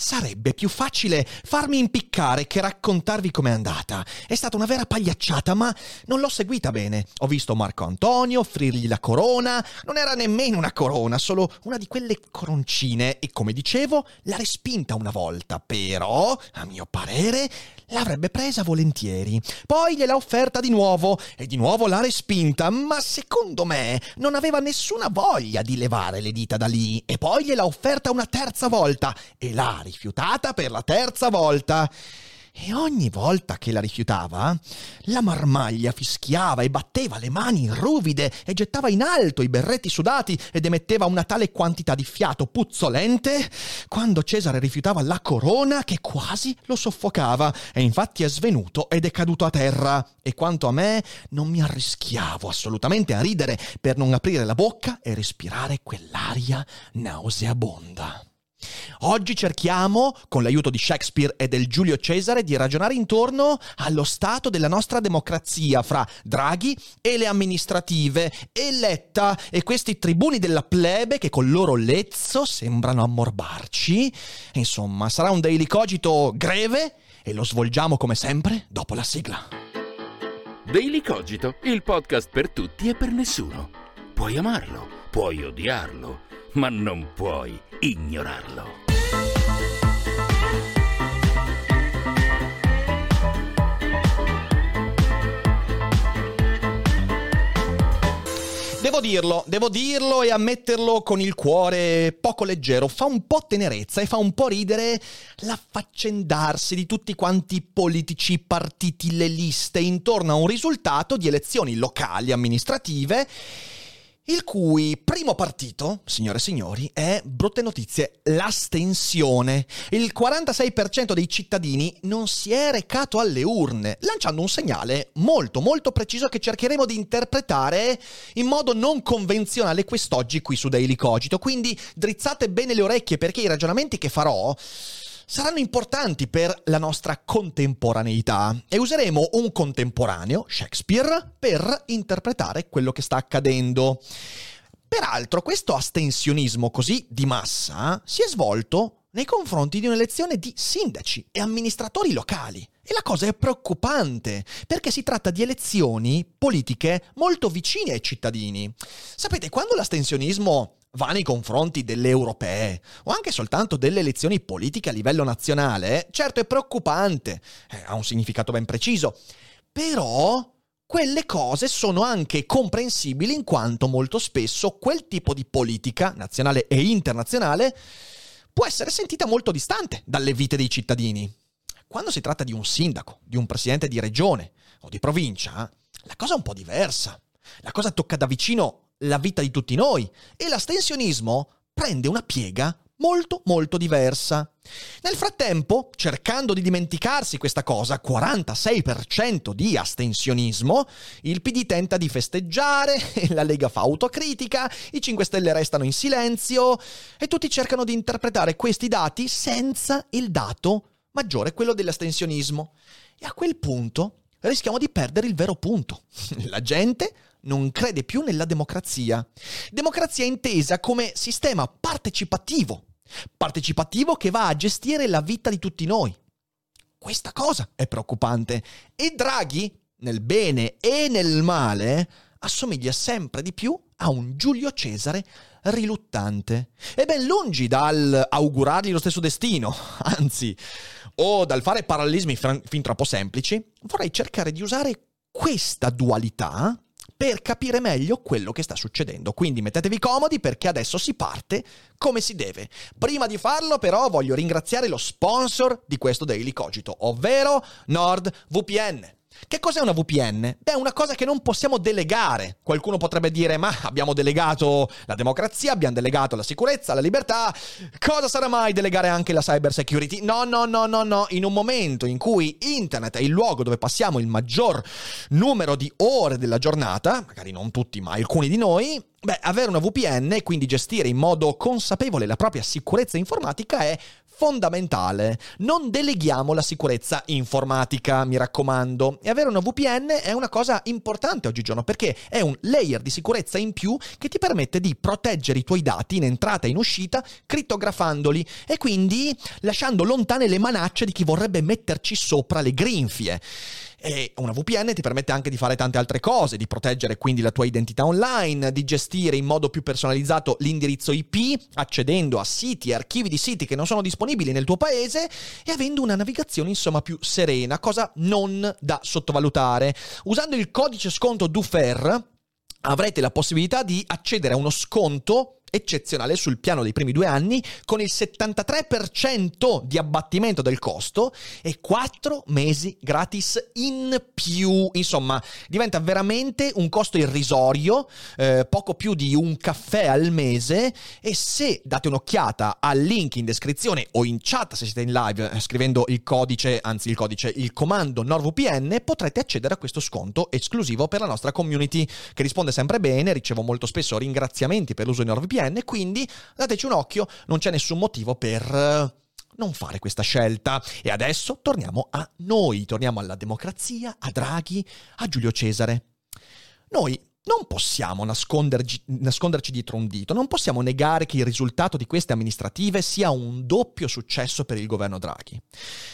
Sarebbe più facile farmi impiccare che raccontarvi com'è andata. È stata una vera pagliacciata, ma non l'ho seguita bene. Ho visto Marco Antonio offrirgli la corona. Non era nemmeno una corona, solo una di quelle coroncine. E come dicevo, l'ha respinta una volta. Però, a mio parere, l'avrebbe presa volentieri. Poi gliel'ha offerta di nuovo e di nuovo l'ha respinta, ma secondo me non aveva nessuna voglia di levare le dita da lì. E poi gliel'ha offerta una terza volta e l'ha rifiutata per la terza volta. E ogni volta che la rifiutava, la marmaglia fischiava e batteva le mani ruvide e gettava in alto i berretti sudati ed emetteva una tale quantità di fiato puzzolente quando Cesare rifiutava la corona che quasi lo soffocava e infatti è svenuto ed è caduto a terra. E quanto a me, non mi arrischiavo assolutamente a ridere per non aprire la bocca e respirare quell'aria nauseabonda. Oggi cerchiamo, con l'aiuto di Shakespeare e del Giulio Cesare, di ragionare intorno allo stato della nostra democrazia fra Draghi e le amministrative e Letta e questi tribuni della plebe che col loro lezzo sembrano ammorbarci. Insomma, sarà un daily cogito greve e lo svolgiamo come sempre dopo la sigla. Daily Cogito, il podcast per tutti e per nessuno. Puoi amarlo, puoi odiarlo, ma non puoi ignorarlo. Devo dirlo, devo dirlo e ammetterlo con il cuore poco leggero. Fa un po' tenerezza e fa un po' ridere l'affaccendarsi di tutti quanti politici, partiti, le liste intorno a un risultato di elezioni locali amministrative il cui primo partito, signore e signori, è, brutte notizie, l'astensione. Il 46% dei cittadini non si è recato alle urne, lanciando un segnale molto molto preciso che cercheremo di interpretare in modo non convenzionale quest'oggi qui su Daily Cogito. Quindi drizzate bene le orecchie perché i ragionamenti che farò saranno importanti per la nostra contemporaneità e useremo un contemporaneo, Shakespeare, per interpretare quello che sta accadendo. Peraltro, questo astensionismo così di massa si è svolto nei confronti di un'elezione di sindaci e amministratori locali. E la cosa è preoccupante, perché si tratta di elezioni politiche molto vicine ai cittadini. Sapete, quando l'astensionismo va nei confronti delle europee o anche soltanto delle elezioni politiche a livello nazionale, certo è preoccupante, eh, ha un significato ben preciso, però quelle cose sono anche comprensibili in quanto molto spesso quel tipo di politica, nazionale e internazionale, può essere sentita molto distante dalle vite dei cittadini. Quando si tratta di un sindaco, di un presidente di regione o di provincia, la cosa è un po' diversa. La cosa tocca da vicino la vita di tutti noi e l'astensionismo prende una piega molto molto diversa. Nel frattempo, cercando di dimenticarsi questa cosa, 46% di astensionismo, il PD tenta di festeggiare, la Lega fa autocritica, i 5 Stelle restano in silenzio e tutti cercano di interpretare questi dati senza il dato maggiore, quello dell'astensionismo. E a quel punto rischiamo di perdere il vero punto. La gente non crede più nella democrazia. Democrazia intesa come sistema partecipativo, partecipativo che va a gestire la vita di tutti noi. questa cosa è preoccupante. E Draghi, nel bene e nel male, assomiglia sempre di più a un Giulio Cesare riluttante. E ben lungi dal augurargli lo stesso destino, anzi, o dal fare parallelismi fin troppo semplici, vorrei cercare di usare questa dualità per capire meglio quello che sta succedendo. Quindi mettetevi comodi perché adesso si parte come si deve. Prima di farlo però voglio ringraziare lo sponsor di questo Daily Cogito, ovvero NordVPN. Che cos'è una VPN? Beh, è una cosa che non possiamo delegare. Qualcuno potrebbe dire, ma abbiamo delegato la democrazia, abbiamo delegato la sicurezza, la libertà. Cosa sarà mai delegare anche la cyber security? No, no, no, no, no. In un momento in cui internet è il luogo dove passiamo il maggior numero di ore della giornata, magari non tutti, ma alcuni di noi, Beh, avere una VPN e quindi gestire in modo consapevole la propria sicurezza informatica è fondamentale. Non deleghiamo la sicurezza informatica, mi raccomando. E avere una VPN è una cosa importante oggigiorno perché è un layer di sicurezza in più che ti permette di proteggere i tuoi dati in entrata e in uscita crittografandoli e quindi lasciando lontane le manacce di chi vorrebbe metterci sopra le grinfie. E una VPN ti permette anche di fare tante altre cose, di proteggere quindi la tua identità online, di gestire in modo più personalizzato l'indirizzo IP, accedendo a siti e archivi di siti che non sono disponibili nel tuo paese e avendo una navigazione insomma più serena, cosa non da sottovalutare. Usando il codice sconto DUFER avrete la possibilità di accedere a uno sconto eccezionale sul piano dei primi due anni con il 73% di abbattimento del costo e 4 mesi gratis in più. Insomma, diventa veramente un costo irrisorio, eh, poco più di un caffè al mese e se date un'occhiata al link in descrizione o in chat se siete in live eh, scrivendo il codice, anzi il codice, il comando NordVPN potrete accedere a questo sconto esclusivo per la nostra community che risponde sempre bene, ricevo molto spesso ringraziamenti per l'uso di NordVPN VPN, quindi dateci un occhio, non c'è nessun motivo per eh, non fare questa scelta. E adesso torniamo a noi, torniamo alla democrazia, a Draghi, a Giulio Cesare. Noi non possiamo nasconderci, nasconderci, dietro un dito, non possiamo negare che il risultato di queste amministrative sia un doppio successo per il governo Draghi.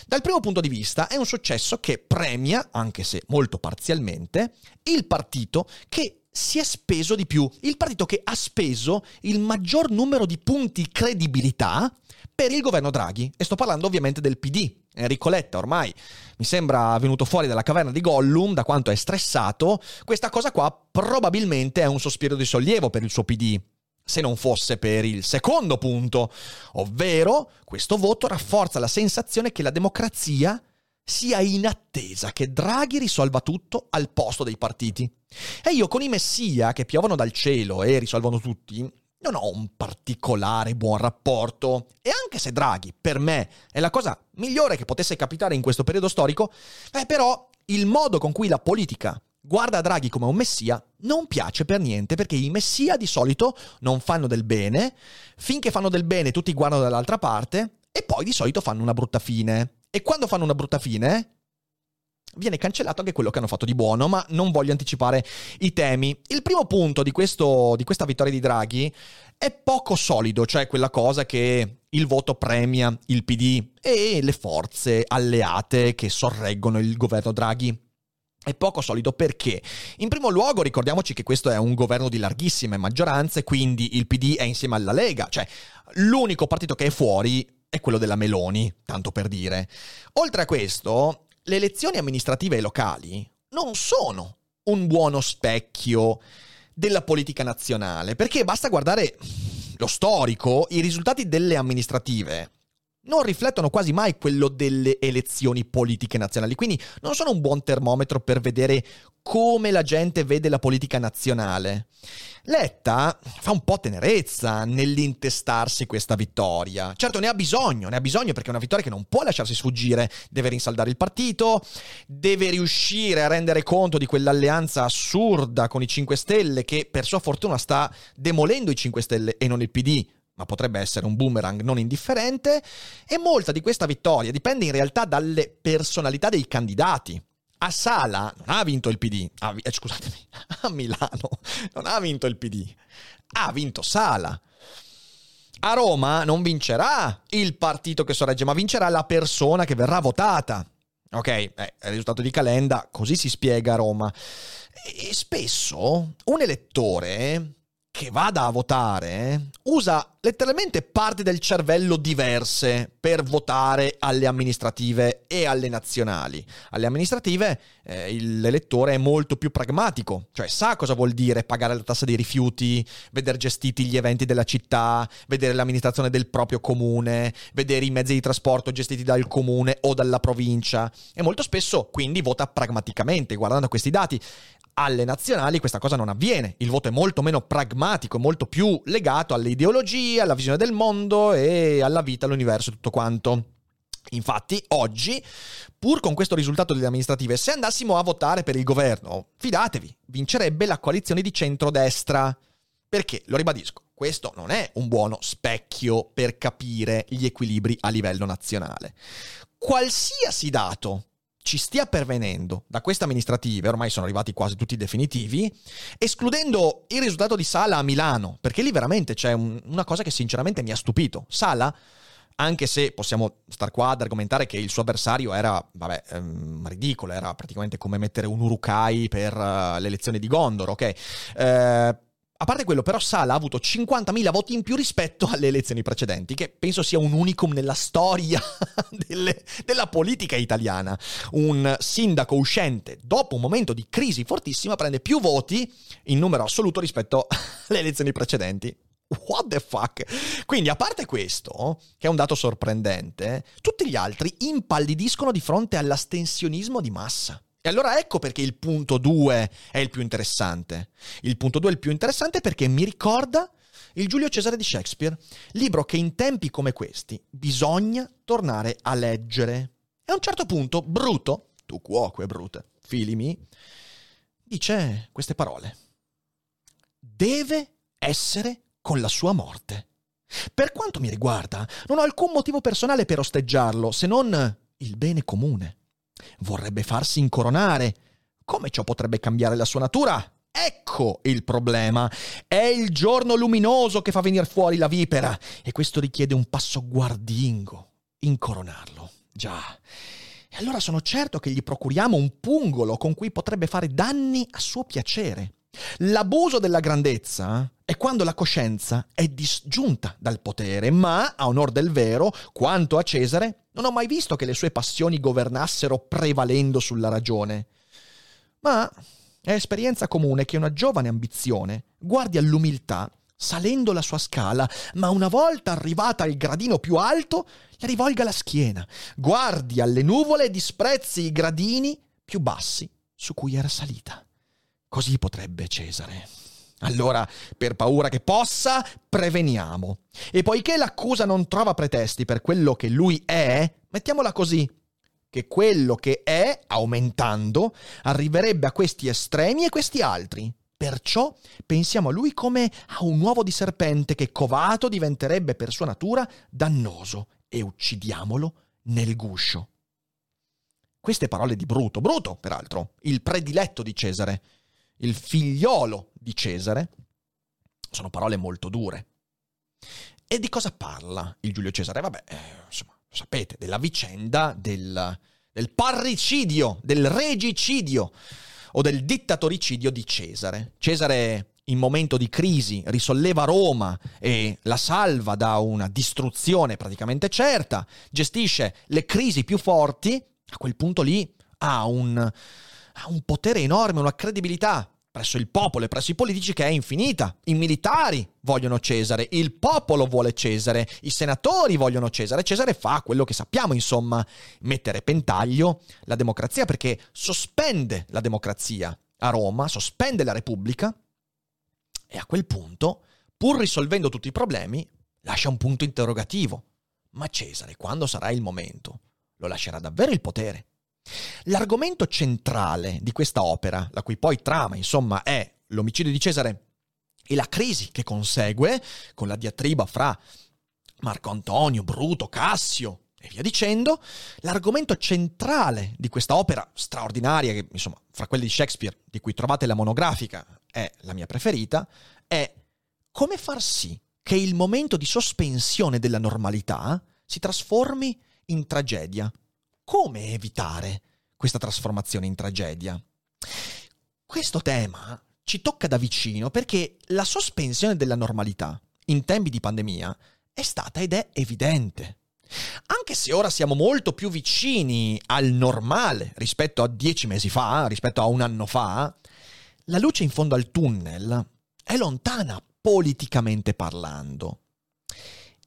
Dal primo punto di vista è un successo che premia, anche se molto parzialmente, il partito che si è speso di più, il partito che ha speso il maggior numero di punti credibilità per il governo Draghi. E sto parlando ovviamente del PD. Enrico Letta ormai mi sembra venuto fuori dalla caverna di Gollum da quanto è stressato. Questa cosa qua probabilmente è un sospiro di sollievo per il suo PD. Se non fosse per il secondo punto, ovvero questo voto rafforza la sensazione che la democrazia sia in attesa che Draghi risolva tutto al posto dei partiti. E io con i messia che piovono dal cielo e risolvono tutti, non ho un particolare buon rapporto. E anche se Draghi, per me, è la cosa migliore che potesse capitare in questo periodo storico, eh, però il modo con cui la politica guarda Draghi come un messia non piace per niente perché i messia di solito non fanno del bene, finché fanno del bene tutti guardano dall'altra parte e poi di solito fanno una brutta fine. E quando fanno una brutta fine, viene cancellato anche quello che hanno fatto di buono, ma non voglio anticipare i temi. Il primo punto di, questo, di questa vittoria di Draghi è poco solido, cioè quella cosa che il voto premia il PD e le forze alleate che sorreggono il governo Draghi è poco solido perché, in primo luogo, ricordiamoci che questo è un governo di larghissime maggioranze, quindi il PD è insieme alla Lega, cioè l'unico partito che è fuori è quello della Meloni, tanto per dire. Oltre a questo, le elezioni amministrative e locali non sono un buono specchio della politica nazionale, perché basta guardare lo storico, i risultati delle amministrative non riflettono quasi mai quello delle elezioni politiche nazionali, quindi non sono un buon termometro per vedere come la gente vede la politica nazionale. Letta fa un po' tenerezza nell'intestarsi questa vittoria. Certo ne ha bisogno, ne ha bisogno perché è una vittoria che non può lasciarsi sfuggire, deve rinsaldare il partito, deve riuscire a rendere conto di quell'alleanza assurda con i 5 Stelle che per sua fortuna sta demolendo i 5 Stelle e non il PD ma potrebbe essere un boomerang non indifferente, e molta di questa vittoria dipende in realtà dalle personalità dei candidati. A Sala non ha vinto il PD, ha, eh, scusatemi, a Milano non ha vinto il PD, ha vinto Sala. A Roma non vincerà il partito che sorregge, ma vincerà la persona che verrà votata. Ok, eh, il risultato di Calenda, così si spiega a Roma. E spesso un elettore che vada a votare usa letteralmente parti del cervello diverse per votare alle amministrative e alle nazionali. Alle amministrative eh, l'elettore è molto più pragmatico, cioè sa cosa vuol dire pagare la tassa dei rifiuti, vedere gestiti gli eventi della città, vedere l'amministrazione del proprio comune, vedere i mezzi di trasporto gestiti dal comune o dalla provincia e molto spesso quindi vota pragmaticamente guardando questi dati alle nazionali questa cosa non avviene. Il voto è molto meno pragmatico, molto più legato alle ideologie, alla visione del mondo e alla vita, all'universo, tutto quanto. Infatti, oggi, pur con questo risultato delle amministrative, se andassimo a votare per il governo, fidatevi, vincerebbe la coalizione di centrodestra. Perché, lo ribadisco, questo non è un buono specchio per capire gli equilibri a livello nazionale. Qualsiasi dato ci stia pervenendo da queste amministrative, ormai sono arrivati quasi tutti definitivi, escludendo il risultato di Sala a Milano, perché lì veramente c'è un, una cosa che sinceramente mi ha stupito. Sala, anche se possiamo star qua ad argomentare che il suo avversario era, vabbè, ehm, ridicolo, era praticamente come mettere un Urukai per uh, l'elezione di Gondor, ok? Eh, a parte quello, però, Sala ha avuto 50.000 voti in più rispetto alle elezioni precedenti, che penso sia un unicum nella storia delle, della politica italiana. Un sindaco uscente, dopo un momento di crisi fortissima, prende più voti in numero assoluto rispetto alle elezioni precedenti. What the fuck? Quindi, a parte questo, che è un dato sorprendente, tutti gli altri impallidiscono di fronte all'astensionismo di massa. E allora ecco perché il punto 2 è il più interessante. Il punto 2 è il più interessante perché mi ricorda il Giulio Cesare di Shakespeare, libro che in tempi come questi bisogna tornare a leggere. E a un certo punto Bruto, tu cuoque Brute, filimi, dice queste parole. Deve essere con la sua morte. Per quanto mi riguarda, non ho alcun motivo personale per osteggiarlo, se non il bene comune. Vorrebbe farsi incoronare. Come ciò potrebbe cambiare la sua natura? Ecco il problema. È il giorno luminoso che fa venire fuori la vipera e questo richiede un passo guardingo. Incoronarlo. Già. E allora sono certo che gli procuriamo un pungolo con cui potrebbe fare danni a suo piacere. L'abuso della grandezza è quando la coscienza è disgiunta dal potere, ma, a onor del vero, quanto a Cesare, non ho mai visto che le sue passioni governassero prevalendo sulla ragione. Ma è esperienza comune che una giovane ambizione guardi all'umiltà salendo la sua scala, ma una volta arrivata al gradino più alto, le rivolga la schiena, guardi alle nuvole e disprezzi i gradini più bassi su cui era salita. Così potrebbe Cesare. Allora, per paura che possa, preveniamo. E poiché l'accusa non trova pretesti per quello che lui è, mettiamola così, che quello che è, aumentando, arriverebbe a questi estremi e questi altri. Perciò pensiamo a lui come a un uovo di serpente che covato diventerebbe per sua natura dannoso e uccidiamolo nel guscio. Queste parole di Bruto, Bruto peraltro, il prediletto di Cesare, il figliolo di Cesare, sono parole molto dure. E di cosa parla il Giulio Cesare? Vabbè, eh, insomma, lo sapete, della vicenda del, del parricidio, del regicidio o del dittatoricidio di Cesare. Cesare in momento di crisi risolleva Roma e la salva da una distruzione praticamente certa, gestisce le crisi più forti, a quel punto lì ha un, ha un potere enorme, una credibilità presso il popolo e presso i politici che è infinita. I militari vogliono Cesare, il popolo vuole Cesare, i senatori vogliono Cesare. Cesare fa quello che sappiamo, insomma, mettere pentaglio la democrazia perché sospende la democrazia a Roma, sospende la Repubblica e a quel punto, pur risolvendo tutti i problemi, lascia un punto interrogativo. Ma Cesare, quando sarà il momento, lo lascerà davvero il potere? L'argomento centrale di questa opera, la cui poi trama, insomma, è l'omicidio di Cesare e la crisi che consegue, con la diatriba fra Marco Antonio, Bruto, Cassio e via dicendo, l'argomento centrale di questa opera straordinaria, che insomma, fra quelle di Shakespeare, di cui trovate la monografica, è la mia preferita, è come far sì che il momento di sospensione della normalità si trasformi in tragedia come evitare questa trasformazione in tragedia? Questo tema ci tocca da vicino perché la sospensione della normalità in tempi di pandemia è stata ed è evidente. Anche se ora siamo molto più vicini al normale rispetto a dieci mesi fa, rispetto a un anno fa, la luce in fondo al tunnel è lontana politicamente parlando.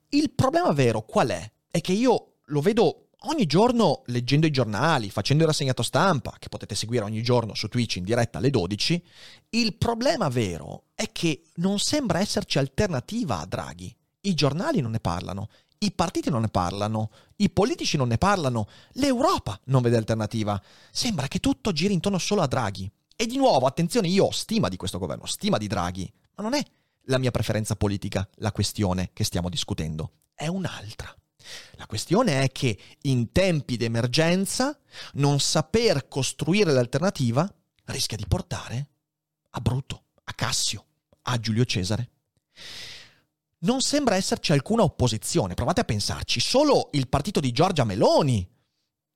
Il problema vero qual è? È che io lo vedo ogni giorno leggendo i giornali, facendo il rassegnato stampa, che potete seguire ogni giorno su Twitch in diretta alle 12. Il problema vero è che non sembra esserci alternativa a Draghi. I giornali non ne parlano, i partiti non ne parlano, i politici non ne parlano, l'Europa non vede alternativa. Sembra che tutto giri intorno solo a Draghi. E di nuovo, attenzione, io ho stima di questo governo, stima di Draghi, ma non è la mia preferenza politica la questione che stiamo discutendo, è un'altra. La questione è che in tempi d'emergenza non saper costruire l'alternativa rischia di portare a Bruto, a Cassio, a Giulio Cesare non sembra esserci alcuna opposizione. Provate a pensarci, solo il partito di Giorgia Meloni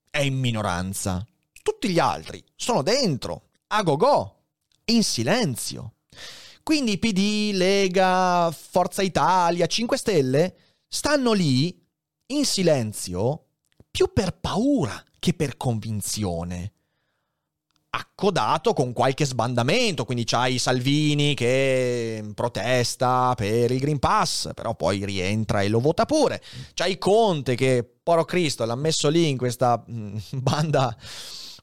è in minoranza. Tutti gli altri sono dentro, a go-go, in silenzio. Quindi PD, Lega, Forza Italia, 5 Stelle stanno lì in silenzio più per paura che per convinzione accodato con qualche sbandamento, quindi c'hai Salvini che protesta per il Green Pass, però poi rientra e lo vota pure. C'hai Conte che, poro Cristo, l'ha messo lì in questa mm, banda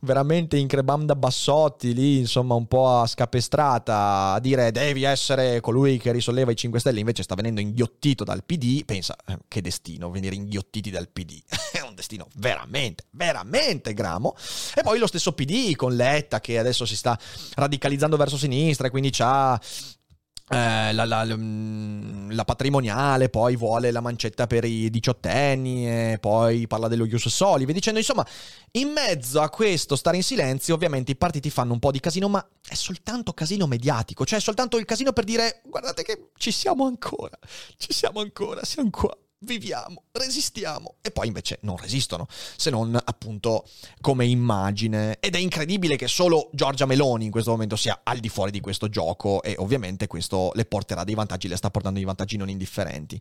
veramente increbanda Bassotti lì, insomma, un po' a scapestrata a dire devi essere colui che risolleva i 5 Stelle, invece sta venendo inghiottito dal PD. Pensa, eh, che destino venire inghiottiti dal PD. È un destino veramente, veramente gramo. E poi lo stesso PD con Letta che adesso si sta radicalizzando verso sinistra e quindi c'ha eh, la, la, mm, la, patrimoniale, poi vuole la mancetta per i diciottenni, e poi parla dello Ius Soli, vi dicendo. Insomma, in mezzo a questo stare in silenzio, ovviamente i partiti fanno un po' di casino, ma è soltanto casino mediatico, cioè è soltanto il casino per dire guardate che ci siamo ancora, ci siamo ancora, siamo qua viviamo, resistiamo e poi invece non resistono, se non appunto come immagine. Ed è incredibile che solo Giorgia Meloni in questo momento sia al di fuori di questo gioco e ovviamente questo le porterà dei vantaggi, le sta portando dei vantaggi non indifferenti.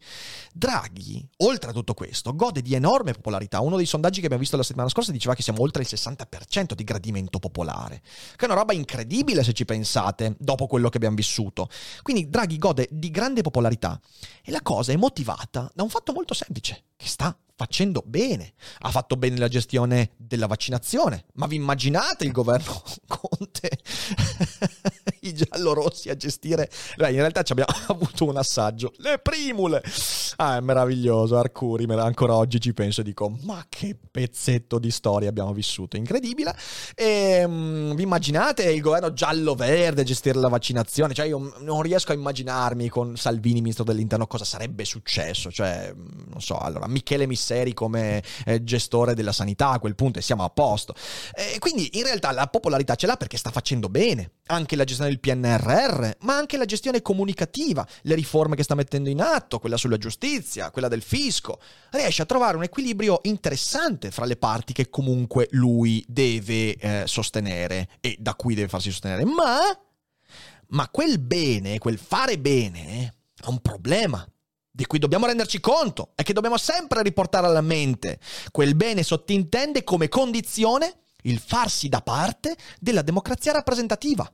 Draghi, oltre a tutto questo, gode di enorme popolarità. Uno dei sondaggi che abbiamo visto la settimana scorsa diceva che siamo oltre il 60% di gradimento popolare, che è una roba incredibile se ci pensate, dopo quello che abbiamo vissuto. Quindi Draghi gode di grande popolarità e la cosa è motivata da un fatto molto semplice, che sta facendo bene. Ha fatto bene la gestione della vaccinazione. Ma vi immaginate il governo Conte, i giallorossi a gestire? In realtà ci abbiamo avuto un assaggio. Le primule! Ah, è meraviglioso. Arcuri, ancora oggi ci penso e dico, ma che pezzetto di storia abbiamo vissuto. Incredibile. E um, vi immaginate il governo giallo-verde a gestire la vaccinazione? Cioè, io non riesco a immaginarmi con Salvini, ministro dell'interno, cosa sarebbe successo. Cioè, non so, allora, Michele Missini seri come eh, gestore della sanità a quel punto e siamo a posto. E quindi in realtà la popolarità ce l'ha perché sta facendo bene anche la gestione del PNRR, ma anche la gestione comunicativa, le riforme che sta mettendo in atto, quella sulla giustizia, quella del fisco. Riesce a trovare un equilibrio interessante fra le parti che comunque lui deve eh, sostenere e da cui deve farsi sostenere. Ma, ma quel bene, quel fare bene, ha un problema di cui dobbiamo renderci conto e che dobbiamo sempre riportare alla mente. Quel bene sottintende come condizione il farsi da parte della democrazia rappresentativa.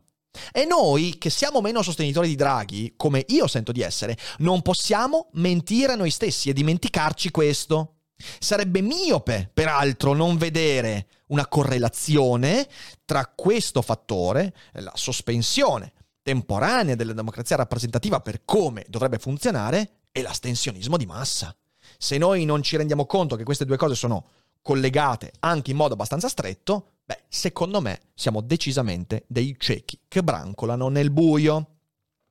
E noi, che siamo meno sostenitori di Draghi, come io sento di essere, non possiamo mentire a noi stessi e dimenticarci questo. Sarebbe miope, peraltro, non vedere una correlazione tra questo fattore, la sospensione temporanea della democrazia rappresentativa per come dovrebbe funzionare, e l'astensionismo di massa. Se noi non ci rendiamo conto che queste due cose sono collegate anche in modo abbastanza stretto, beh, secondo me siamo decisamente dei ciechi che brancolano nel buio.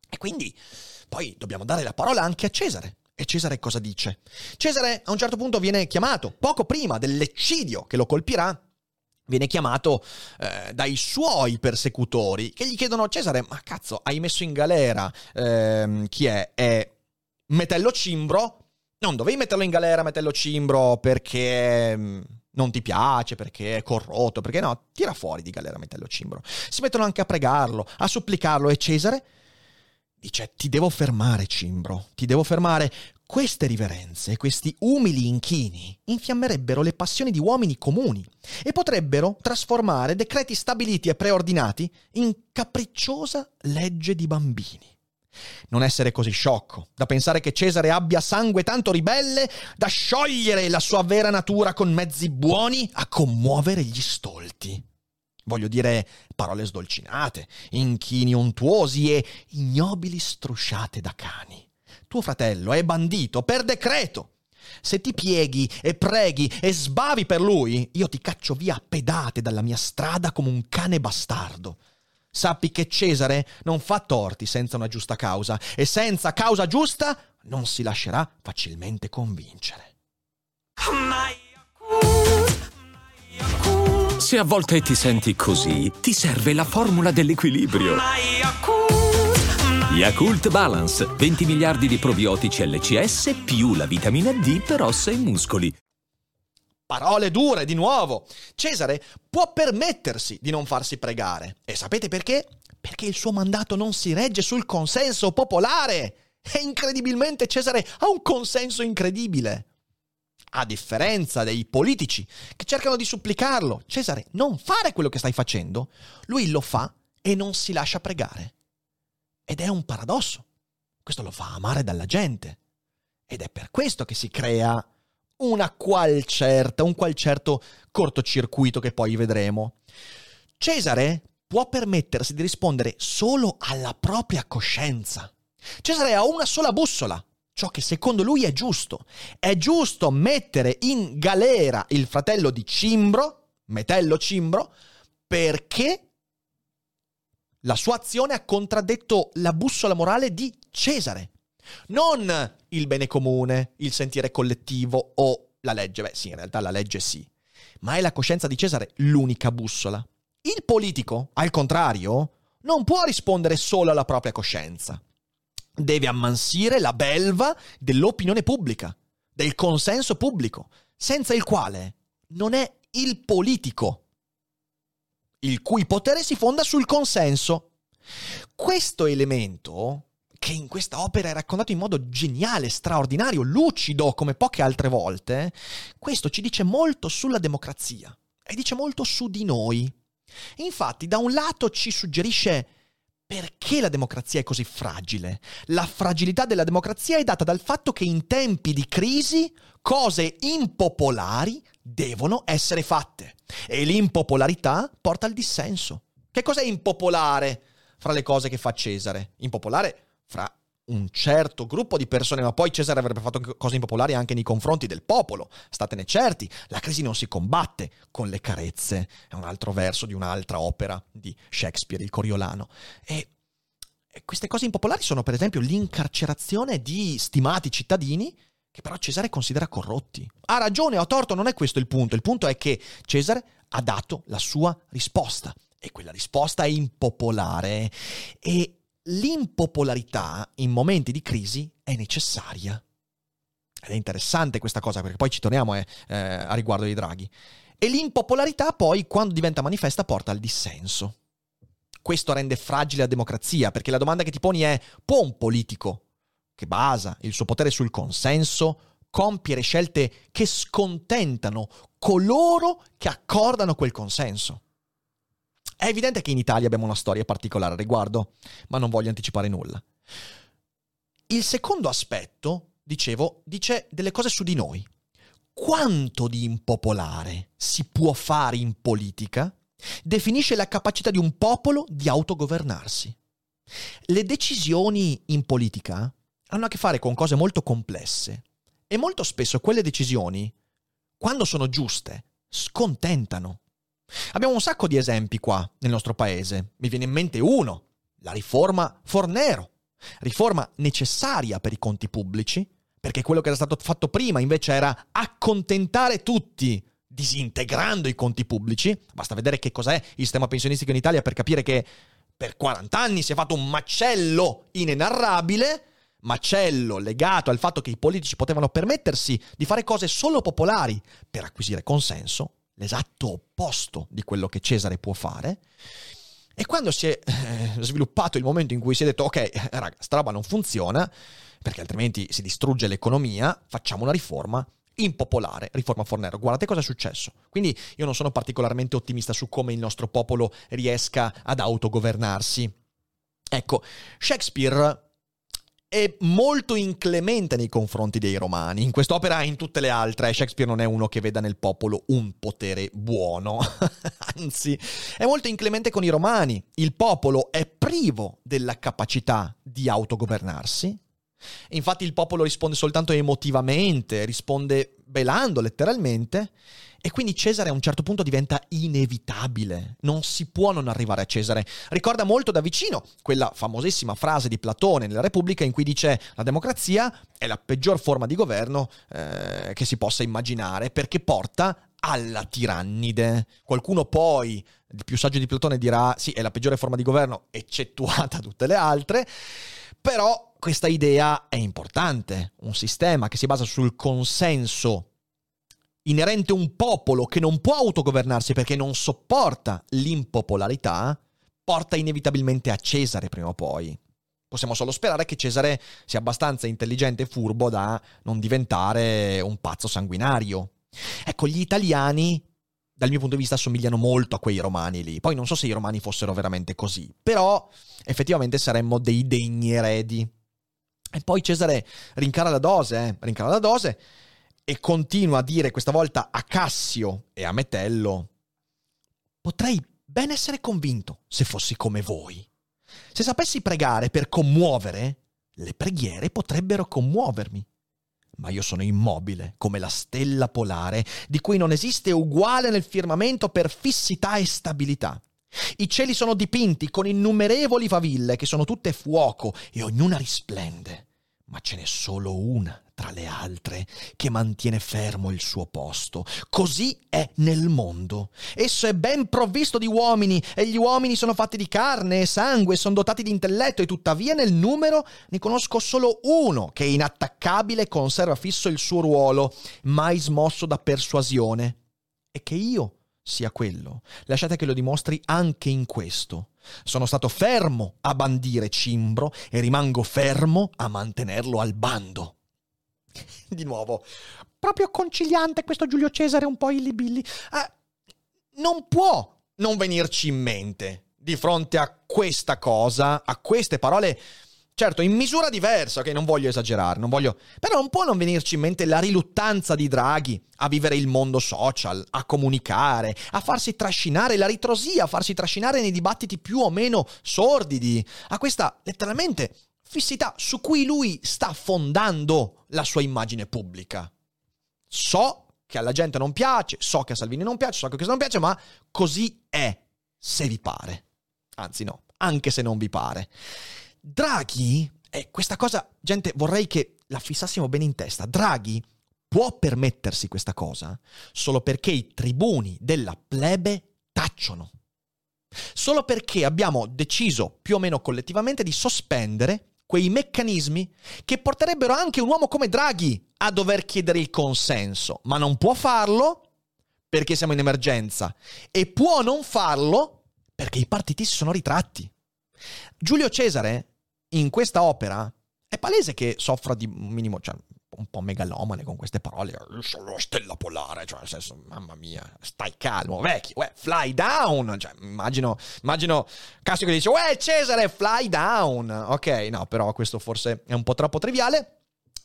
E quindi poi dobbiamo dare la parola anche a Cesare. E Cesare cosa dice? Cesare a un certo punto viene chiamato, poco prima dell'eccidio che lo colpirà, viene chiamato eh, dai suoi persecutori che gli chiedono Cesare, ma cazzo, hai messo in galera eh, chi è? È Metello Cimbro Non dovevi metterlo in galera, metterlo cimbro perché mm, non ti piace, perché è corrotto, perché no, tira fuori di galera Metello Cimbro. Si mettono anche a pregarlo, a supplicarlo e Cesare dice ti devo fermare Cimbro, ti devo fermare. Queste riverenze, questi umili inchini infiammerebbero le passioni di uomini comuni e potrebbero trasformare decreti stabiliti e preordinati in capricciosa legge di bambini. Non essere così sciocco, da pensare che Cesare abbia sangue tanto ribelle da sciogliere la sua vera natura con mezzi buoni a commuovere gli stolti. Voglio dire parole sdolcinate, inchini untuosi e ignobili strusciate da cani. Tuo fratello è bandito per decreto. Se ti pieghi e preghi e sbavi per lui, io ti caccio via a pedate dalla mia strada come un cane bastardo. Sappi che Cesare non fa torti senza una giusta causa e senza causa giusta non si lascerà facilmente convincere. Se a volte ti senti così, ti serve la formula dell'equilibrio. Yakult Balance, 20 miliardi di probiotici LCS più la vitamina D per ossa e muscoli. Parole dure di nuovo. Cesare può permettersi di non farsi pregare. E sapete perché? Perché il suo mandato non si regge sul consenso popolare. E incredibilmente Cesare ha un consenso incredibile. A differenza dei politici che cercano di supplicarlo, Cesare, non fare quello che stai facendo, lui lo fa e non si lascia pregare. Ed è un paradosso. Questo lo fa amare dalla gente. Ed è per questo che si crea una qual certa, un qual certo cortocircuito che poi vedremo. Cesare può permettersi di rispondere solo alla propria coscienza. Cesare ha una sola bussola, ciò che secondo lui è giusto. È giusto mettere in galera il fratello di Cimbro, Metello Cimbro, perché la sua azione ha contraddetto la bussola morale di Cesare. Non il bene comune, il sentire collettivo o la legge. Beh sì, in realtà la legge sì. Ma è la coscienza di Cesare l'unica bussola. Il politico, al contrario, non può rispondere solo alla propria coscienza. Deve ammansire la belva dell'opinione pubblica, del consenso pubblico, senza il quale non è il politico, il cui potere si fonda sul consenso. Questo elemento che in questa opera è raccontato in modo geniale, straordinario, lucido come poche altre volte, questo ci dice molto sulla democrazia e dice molto su di noi. Infatti, da un lato ci suggerisce perché la democrazia è così fragile. La fragilità della democrazia è data dal fatto che in tempi di crisi cose impopolari devono essere fatte e l'impopolarità porta al dissenso. Che cos'è impopolare fra le cose che fa Cesare? Impopolare fra un certo gruppo di persone, ma poi Cesare avrebbe fatto cose impopolari anche nei confronti del popolo. Statene certi, la crisi non si combatte con le carezze. È un altro verso di un'altra opera di Shakespeare, il Coriolano. E, queste cose impopolari sono per esempio l'incarcerazione di stimati cittadini che però Cesare considera corrotti. Ha ragione, o torto, non è questo il punto. Il punto è che Cesare ha dato la sua risposta e quella risposta è impopolare e l'impopolarità in momenti di crisi è necessaria. Ed è interessante questa cosa perché poi ci torniamo eh, eh, a riguardo dei draghi. E l'impopolarità poi, quando diventa manifesta, porta al dissenso. Questo rende fragile la democrazia perché la domanda che ti poni è può un politico che basa il suo potere sul consenso compiere scelte che scontentano coloro che accordano quel consenso? È evidente che in Italia abbiamo una storia particolare a riguardo, ma non voglio anticipare nulla. Il secondo aspetto, dicevo, dice delle cose su di noi. Quanto di impopolare si può fare in politica definisce la capacità di un popolo di autogovernarsi. Le decisioni in politica hanno a che fare con cose molto complesse e molto spesso quelle decisioni, quando sono giuste, scontentano. Abbiamo un sacco di esempi qua nel nostro paese. Mi viene in mente uno, la riforma Fornero. Riforma necessaria per i conti pubblici, perché quello che era stato fatto prima invece era accontentare tutti, disintegrando i conti pubblici. Basta vedere che cos'è il sistema pensionistico in Italia per capire che per 40 anni si è fatto un macello inenarrabile, macello legato al fatto che i politici potevano permettersi di fare cose solo popolari per acquisire consenso, l'esatto opposto di quello che Cesare può fare. E quando si è eh, sviluppato il momento in cui si è detto, ok, raga, sta roba non funziona, perché altrimenti si distrugge l'economia, facciamo una riforma impopolare, riforma Fornero. Guardate cosa è successo. Quindi io non sono particolarmente ottimista su come il nostro popolo riesca ad autogovernarsi. Ecco, Shakespeare è molto inclemente nei confronti dei romani. In quest'opera e in tutte le altre, Shakespeare non è uno che veda nel popolo un potere buono, anzi è molto inclemente con i romani. Il popolo è privo della capacità di autogovernarsi. Infatti il popolo risponde soltanto emotivamente, risponde belando letteralmente e quindi Cesare a un certo punto diventa inevitabile, non si può non arrivare a Cesare. Ricorda molto da vicino quella famosissima frase di Platone nella Repubblica in cui dice la democrazia è la peggior forma di governo eh, che si possa immaginare perché porta alla tirannide. Qualcuno poi, il più saggio di Platone, dirà sì, è la peggiore forma di governo, eccettuata tutte le altre, però questa idea è importante, un sistema che si basa sul consenso inerente a un popolo che non può autogovernarsi perché non sopporta l'impopolarità, porta inevitabilmente a Cesare prima o poi. Possiamo solo sperare che Cesare sia abbastanza intelligente e furbo da non diventare un pazzo sanguinario. Ecco, gli italiani, dal mio punto di vista, assomigliano molto a quei romani lì. Poi non so se i romani fossero veramente così, però effettivamente saremmo dei degni eredi. E poi Cesare rincara la dose, eh? rincara la dose e continua a dire questa volta a Cassio e a Metello, potrei ben essere convinto se fossi come voi. Se sapessi pregare per commuovere, le preghiere potrebbero commuovermi. Ma io sono immobile, come la stella polare, di cui non esiste uguale nel firmamento per fissità e stabilità. I cieli sono dipinti con innumerevoli faville che sono tutte fuoco e ognuna risplende, ma ce n'è solo una tra le altre che mantiene fermo il suo posto. Così è nel mondo. Esso è ben provvisto di uomini e gli uomini sono fatti di carne e sangue, sono dotati di intelletto e tuttavia nel numero ne conosco solo uno che è inattaccabile e conserva fisso il suo ruolo, mai smosso da persuasione. E che io sia quello. Lasciate che lo dimostri anche in questo. Sono stato fermo a bandire Cimbro e rimango fermo a mantenerlo al bando. Di nuovo, proprio conciliante questo Giulio Cesare un po' illibilli. Eh, non può non venirci in mente di fronte a questa cosa, a queste parole Certo, in misura diversa, che non voglio esagerare, non voglio... Però non può non venirci in mente la riluttanza di Draghi a vivere il mondo social, a comunicare, a farsi trascinare, la ritrosia, a farsi trascinare nei dibattiti più o meno sordidi, a questa letteralmente fissità su cui lui sta fondando la sua immagine pubblica. So che alla gente non piace, so che a Salvini non piace, so che a questo non piace, ma così è, se vi pare. Anzi no, anche se non vi pare. Draghi, e questa cosa, gente, vorrei che la fissassimo bene in testa. Draghi può permettersi questa cosa solo perché i tribuni della plebe tacciono. Solo perché abbiamo deciso più o meno collettivamente di sospendere quei meccanismi che porterebbero anche un uomo come Draghi a dover chiedere il consenso, ma non può farlo perché siamo in emergenza e può non farlo perché i partiti si sono ritratti. Giulio Cesare in questa opera è palese che soffra di un minimo, cioè un po' megalomane con queste parole. Sono stella polare, cioè nel senso, mamma mia, stai calmo, vecchio, uè, fly down. Cioè, immagino, immagino Cassio che dice, uè, Cesare, fly down. Ok, no, però questo forse è un po' troppo triviale.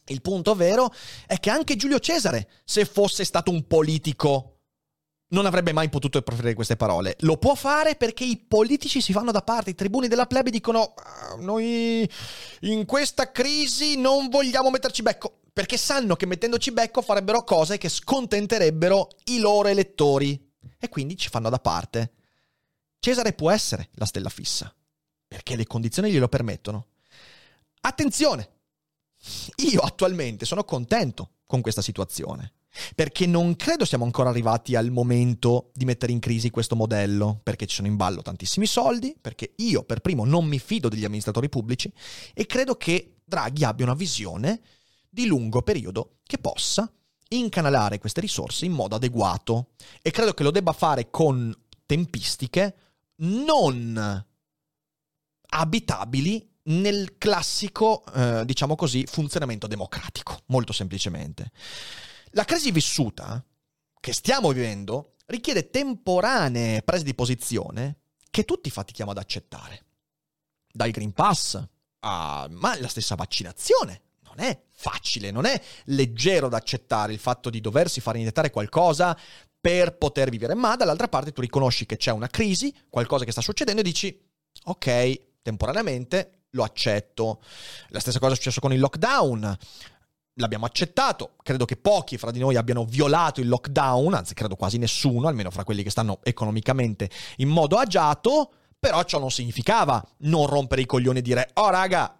Il punto vero è che anche Giulio Cesare, se fosse stato un politico non avrebbe mai potuto proferire queste parole. Lo può fare perché i politici si fanno da parte, i tribuni della plebe dicono ah, noi in questa crisi non vogliamo metterci becco, perché sanno che mettendoci becco farebbero cose che scontenterebbero i loro elettori e quindi ci fanno da parte. Cesare può essere la stella fissa, perché le condizioni glielo permettono. Attenzione! Io attualmente sono contento con questa situazione perché non credo siamo ancora arrivati al momento di mettere in crisi questo modello, perché ci sono in ballo tantissimi soldi, perché io per primo non mi fido degli amministratori pubblici e credo che Draghi abbia una visione di lungo periodo che possa incanalare queste risorse in modo adeguato e credo che lo debba fare con tempistiche non abitabili nel classico, eh, diciamo così, funzionamento democratico, molto semplicemente. La crisi vissuta che stiamo vivendo richiede temporanee prese di posizione che tutti fatichiamo ad accettare. Dal Green Pass a ma la stessa vaccinazione. Non è facile, non è leggero da accettare il fatto di doversi fare iniettare qualcosa per poter vivere, ma dall'altra parte tu riconosci che c'è una crisi, qualcosa che sta succedendo e dici ok, temporaneamente lo accetto. La stessa cosa è successo con il lockdown. L'abbiamo accettato, credo che pochi fra di noi abbiano violato il lockdown, anzi credo quasi nessuno, almeno fra quelli che stanno economicamente in modo agiato, però ciò non significava non rompere i coglioni e dire "Oh raga,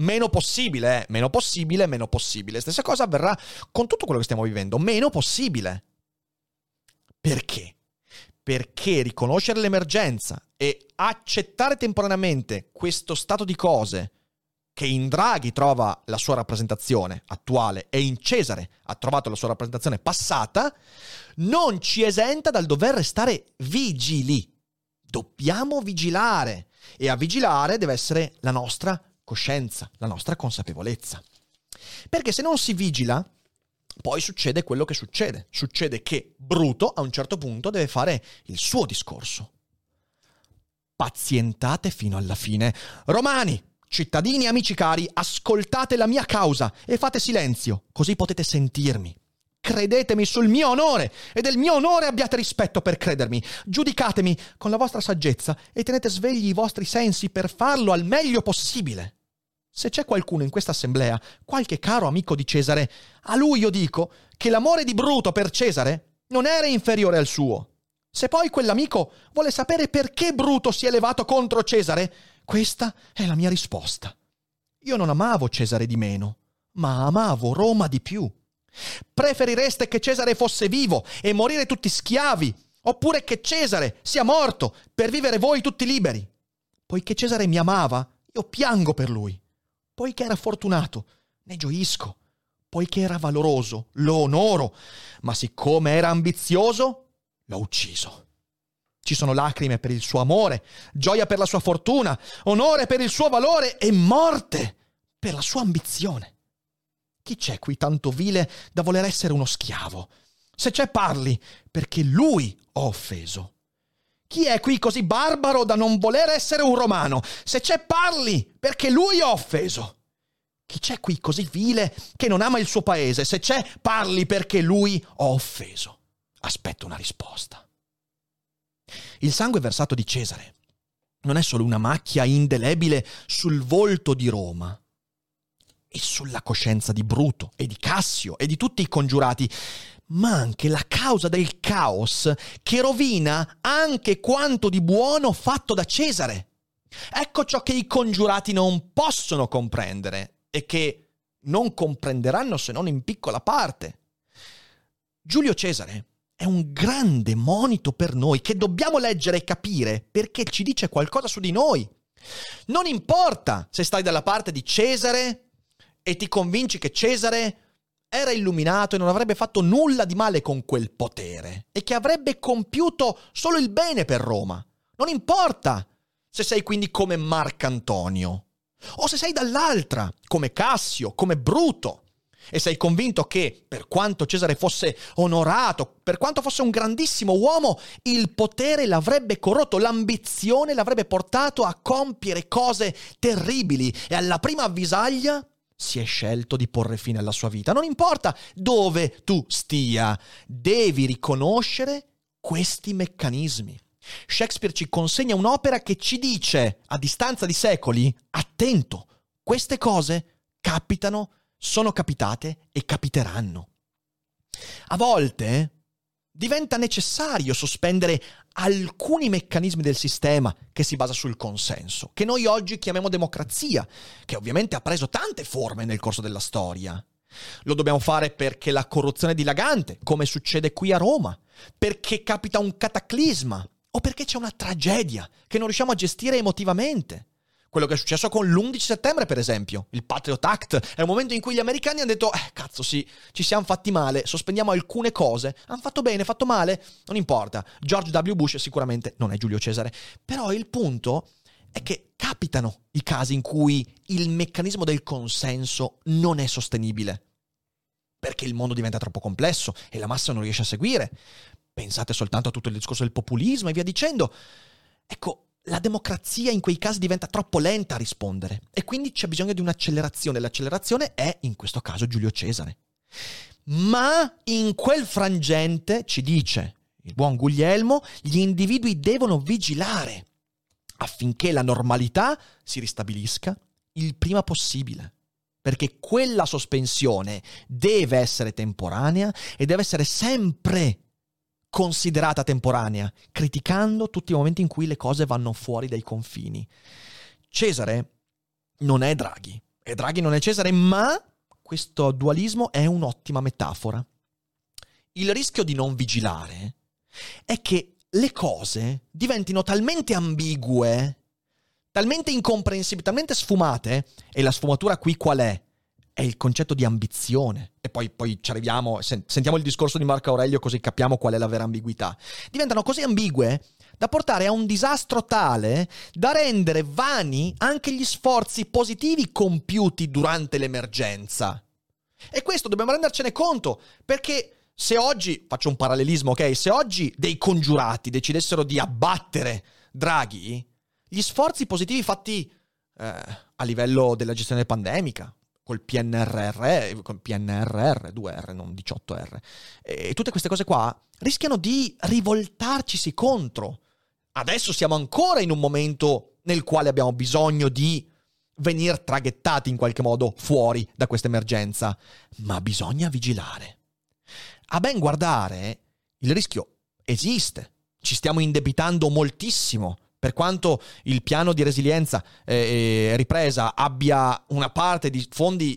meno possibile, eh, meno possibile, meno possibile". Stessa cosa avverrà con tutto quello che stiamo vivendo, meno possibile. Perché? Perché riconoscere l'emergenza e accettare temporaneamente questo stato di cose che in Draghi trova la sua rappresentazione attuale e in Cesare ha trovato la sua rappresentazione passata, non ci esenta dal dover restare vigili. Dobbiamo vigilare e a vigilare deve essere la nostra coscienza, la nostra consapevolezza. Perché se non si vigila, poi succede quello che succede. Succede che Bruto a un certo punto deve fare il suo discorso. Pazientate fino alla fine. Romani, cittadini e amici cari, ascoltate la mia causa e fate silenzio, così potete sentirmi. Credetemi sul mio onore e del mio onore abbiate rispetto per credermi. Giudicatemi con la vostra saggezza e tenete svegli i vostri sensi per farlo al meglio possibile. Se c'è qualcuno in questa assemblea, qualche caro amico di Cesare, a lui io dico che l'amore di Bruto per Cesare non era inferiore al suo. Se poi quell'amico vuole sapere perché Bruto si è levato contro Cesare, questa è la mia risposta. Io non amavo Cesare di meno, ma amavo Roma di più. Preferireste che Cesare fosse vivo e morire tutti schiavi, oppure che Cesare sia morto per vivere voi tutti liberi? Poiché Cesare mi amava, io piango per lui poiché era fortunato, ne gioisco, poiché era valoroso, lo onoro, ma siccome era ambizioso, l'ho ucciso. Ci sono lacrime per il suo amore, gioia per la sua fortuna, onore per il suo valore e morte per la sua ambizione. Chi c'è qui tanto vile da voler essere uno schiavo? Se c'è parli, perché lui ho offeso. Chi è qui così barbaro da non voler essere un romano? Se c'è parli, perché lui ho offeso. Chi c'è qui così vile che non ama il suo paese? Se c'è parli perché lui ho offeso. Aspetto una risposta. Il sangue versato di Cesare non è solo una macchia indelebile sul volto di Roma e sulla coscienza di Bruto e di Cassio e di tutti i congiurati, ma anche la causa del caos che rovina anche quanto di buono fatto da Cesare. Ecco ciò che i congiurati non possono comprendere e che non comprenderanno se non in piccola parte. Giulio Cesare è un grande monito per noi che dobbiamo leggere e capire perché ci dice qualcosa su di noi. Non importa se stai dalla parte di Cesare e ti convinci che Cesare era illuminato e non avrebbe fatto nulla di male con quel potere e che avrebbe compiuto solo il bene per Roma. Non importa se sei quindi come Marcantonio o se sei dall'altra, come Cassio, come Bruto, e sei convinto che, per quanto Cesare fosse onorato, per quanto fosse un grandissimo uomo, il potere l'avrebbe corrotto, l'ambizione l'avrebbe portato a compiere cose terribili e alla prima avvisaglia si è scelto di porre fine alla sua vita. Non importa dove tu stia, devi riconoscere questi meccanismi. Shakespeare ci consegna un'opera che ci dice, a distanza di secoli, attento, queste cose capitano, sono capitate e capiteranno. A volte diventa necessario sospendere alcuni meccanismi del sistema che si basa sul consenso, che noi oggi chiamiamo democrazia, che ovviamente ha preso tante forme nel corso della storia. Lo dobbiamo fare perché la corruzione è dilagante, come succede qui a Roma, perché capita un cataclisma o perché c'è una tragedia che non riusciamo a gestire emotivamente, Quello che è successo con l'11 settembre, per esempio, il Patriot Act, è un momento in cui gli americani hanno detto, eh, cazzo sì, ci siamo fatti male, sospendiamo alcune cose, hanno fatto bene, fatto male, non importa. George W. Bush sicuramente non è Giulio Cesare, però il punto è che capitano i casi in cui il meccanismo del consenso non è sostenibile, perché il mondo diventa troppo complesso e la massa non riesce a seguire. Pensate soltanto a tutto il discorso del populismo e via dicendo. Ecco, la democrazia in quei casi diventa troppo lenta a rispondere e quindi c'è bisogno di un'accelerazione. L'accelerazione è, in questo caso, Giulio Cesare. Ma in quel frangente, ci dice il buon Guglielmo, gli individui devono vigilare affinché la normalità si ristabilisca il prima possibile. Perché quella sospensione deve essere temporanea e deve essere sempre considerata temporanea, criticando tutti i momenti in cui le cose vanno fuori dai confini. Cesare non è Draghi, e Draghi non è Cesare, ma questo dualismo è un'ottima metafora. Il rischio di non vigilare è che le cose diventino talmente ambigue, talmente incomprensibili, talmente sfumate, e la sfumatura qui qual è? È il concetto di ambizione. E poi, poi ci arriviamo, sentiamo il discorso di Marco Aurelio così capiamo qual è la vera ambiguità. Diventano così ambigue da portare a un disastro tale da rendere vani anche gli sforzi positivi compiuti durante l'emergenza. E questo dobbiamo rendercene conto, perché se oggi, faccio un parallelismo, ok? Se oggi dei congiurati decidessero di abbattere Draghi, gli sforzi positivi fatti eh, a livello della gestione pandemica, col PNRR, col PNRR, 2R, non 18R, e tutte queste cose qua rischiano di rivoltarcisi contro. Adesso siamo ancora in un momento nel quale abbiamo bisogno di venire traghettati in qualche modo fuori da questa emergenza, ma bisogna vigilare. A ben guardare, il rischio esiste. Ci stiamo indebitando moltissimo per quanto il piano di resilienza e eh, eh, ripresa abbia una parte di fondi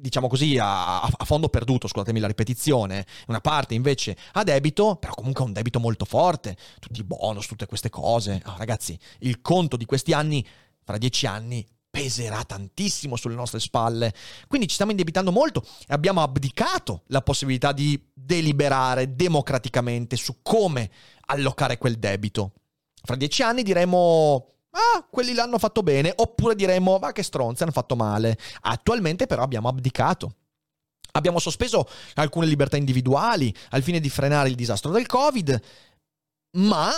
Diciamo così, a, a, fondo perduto, scusatemi la ripetizione, una parte invece a debito, però comunque un debito molto forte, tutti i bonus, tutte queste cose. Oh, ragazzi, il conto di questi anni, fra dieci anni, peserà tantissimo sulle nostre spalle. Quindi ci stiamo indebitando molto e abbiamo abdicato la possibilità di deliberare democraticamente su come allocare quel debito. Fra dieci anni diremo ah, quelli l'hanno fatto bene, oppure diremmo, ma che stronzi, hanno fatto male. Attualmente però abbiamo abdicato. Abbiamo sospeso alcune libertà individuali al fine di frenare il disastro del Covid, ma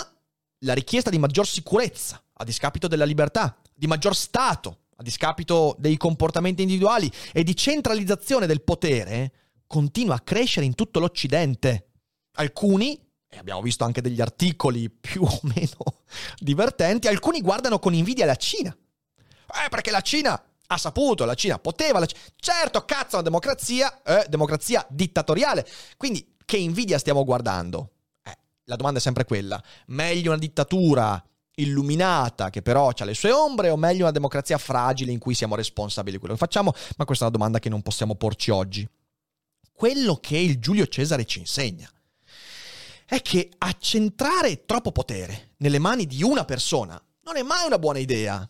la richiesta di maggior sicurezza a discapito della libertà, di maggior Stato a discapito dei comportamenti individuali e di centralizzazione del potere continua a crescere in tutto l'Occidente. Alcuni e abbiamo visto anche degli articoli più o meno divertenti, alcuni guardano con invidia la Cina. Eh, perché la Cina ha saputo, la Cina poteva, la Cina... certo, cazzo, una democrazia, eh, democrazia dittatoriale. Quindi, che invidia stiamo guardando? Eh, la domanda è sempre quella. Meglio una dittatura illuminata che però ha le sue ombre o meglio una democrazia fragile in cui siamo responsabili di quello che facciamo? Ma questa è una domanda che non possiamo porci oggi. Quello che il Giulio Cesare ci insegna è che accentrare troppo potere nelle mani di una persona non è mai una buona idea.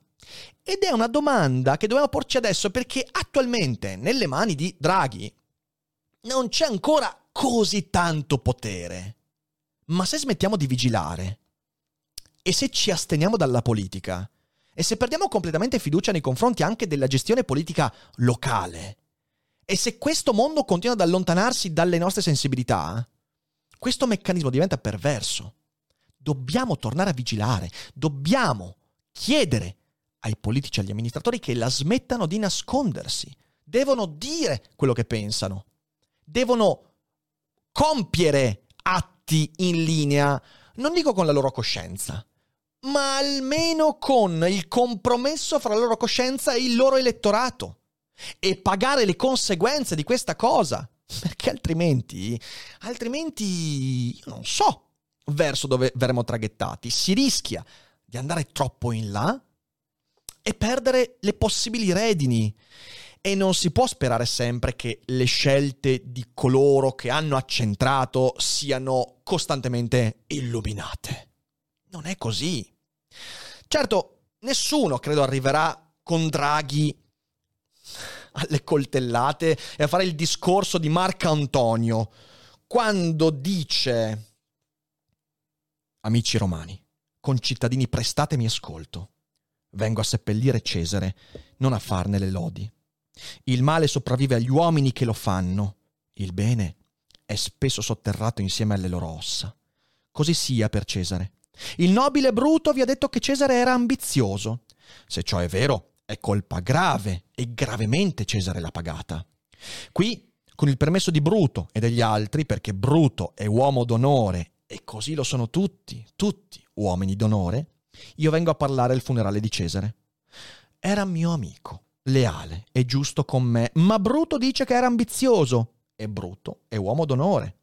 Ed è una domanda che dobbiamo porci adesso perché attualmente nelle mani di Draghi non c'è ancora così tanto potere. Ma se smettiamo di vigilare e se ci asteniamo dalla politica e se perdiamo completamente fiducia nei confronti anche della gestione politica locale e se questo mondo continua ad allontanarsi dalle nostre sensibilità, questo meccanismo diventa perverso. Dobbiamo tornare a vigilare, dobbiamo chiedere ai politici e agli amministratori che la smettano di nascondersi, devono dire quello che pensano, devono compiere atti in linea, non dico con la loro coscienza, ma almeno con il compromesso fra la loro coscienza e il loro elettorato e pagare le conseguenze di questa cosa. Perché altrimenti, altrimenti, io non so verso dove verremo traghettati. Si rischia di andare troppo in là e perdere le possibili redini. E non si può sperare sempre che le scelte di coloro che hanno accentrato siano costantemente illuminate. Non è così. Certo, nessuno credo arriverà con Draghi alle coltellate e a fare il discorso di Marco Antonio quando dice Amici romani, concittadini prestatemi ascolto. Vengo a seppellire Cesare, non a farne le lodi. Il male sopravvive agli uomini che lo fanno, il bene è spesso sotterrato insieme alle loro ossa. Così sia per Cesare. Il nobile Bruto vi ha detto che Cesare era ambizioso. Se ciò è vero, è colpa grave e gravemente Cesare l'ha pagata. Qui, con il permesso di Bruto e degli altri, perché Bruto è uomo d'onore e così lo sono tutti, tutti uomini d'onore, io vengo a parlare al funerale di Cesare. Era mio amico, leale e giusto con me, ma Bruto dice che era ambizioso e Bruto è uomo d'onore.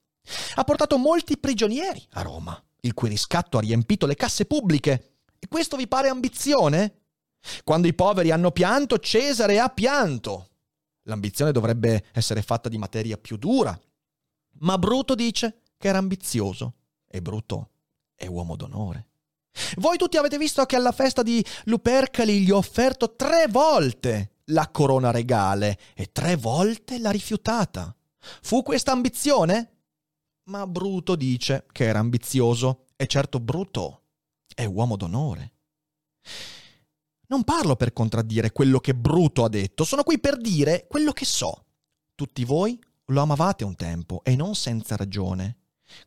Ha portato molti prigionieri a Roma, il cui riscatto ha riempito le casse pubbliche. E questo vi pare ambizione? Quando i poveri hanno pianto, Cesare ha pianto. L'ambizione dovrebbe essere fatta di materia più dura. Ma Bruto dice che era ambizioso e Bruto è uomo d'onore. Voi tutti avete visto che alla festa di Lupercali gli ho offerto tre volte la corona regale e tre volte l'ha rifiutata. Fu questa ambizione? Ma Bruto dice che era ambizioso e certo Bruto è uomo d'onore. Non parlo per contraddire quello che Bruto ha detto, sono qui per dire quello che so. Tutti voi lo amavate un tempo e non senza ragione.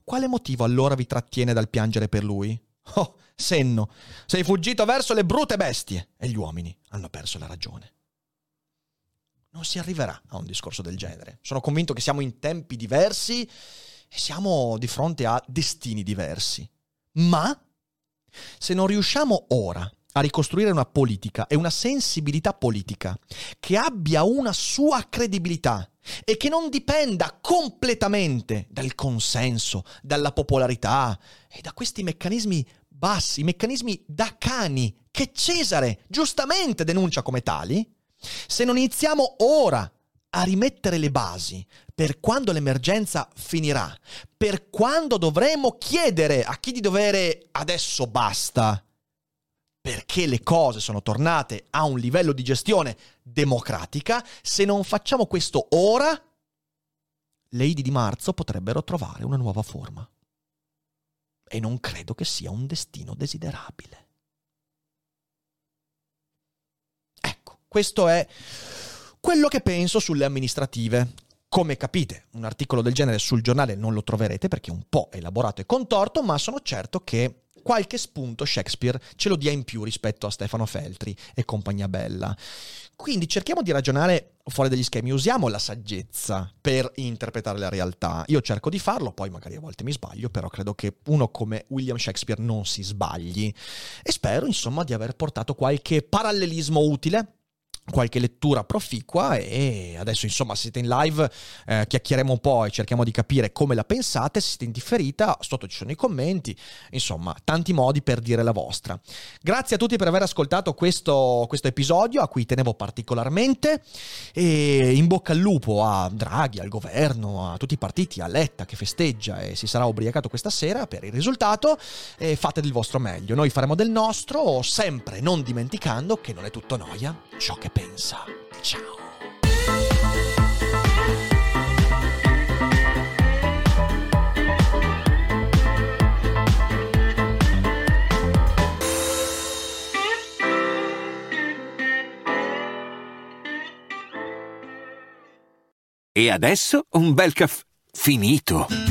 Quale motivo allora vi trattiene dal piangere per lui? Oh, senno, sei fuggito verso le brute bestie e gli uomini hanno perso la ragione. Non si arriverà a un discorso del genere. Sono convinto che siamo in tempi diversi e siamo di fronte a destini diversi. Ma se non riusciamo ora a ricostruire una politica e una sensibilità politica che abbia una sua credibilità e che non dipenda completamente dal consenso, dalla popolarità e da questi meccanismi bassi, meccanismi da cani che Cesare giustamente denuncia come tali, se non iniziamo ora a rimettere le basi per quando l'emergenza finirà, per quando dovremo chiedere a chi di dovere adesso basta, perché le cose sono tornate a un livello di gestione democratica, se non facciamo questo ora, le Idi di marzo potrebbero trovare una nuova forma. E non credo che sia un destino desiderabile. Ecco, questo è quello che penso sulle amministrative. Come capite, un articolo del genere sul giornale non lo troverete perché è un po' elaborato e contorto, ma sono certo che qualche spunto Shakespeare ce lo dia in più rispetto a Stefano Feltri e compagnia bella. Quindi cerchiamo di ragionare fuori dagli schemi, usiamo la saggezza per interpretare la realtà. Io cerco di farlo, poi magari a volte mi sbaglio, però credo che uno come William Shakespeare non si sbagli. E spero, insomma, di aver portato qualche parallelismo utile qualche lettura proficua e adesso insomma siete in live eh, chiacchieriamo un po' e cerchiamo di capire come la pensate, se siete in differita sotto ci sono i commenti, insomma tanti modi per dire la vostra. Grazie a tutti per aver ascoltato questo, questo episodio a cui tenevo particolarmente e in bocca al lupo a Draghi, al governo, a tutti i partiti, a Letta che festeggia e si sarà ubriacato questa sera per il risultato e fate del vostro meglio, noi faremo del nostro sempre non dimenticando che non è tutto noia ciò che pensa. Ciao. E adesso un bel caffè finito.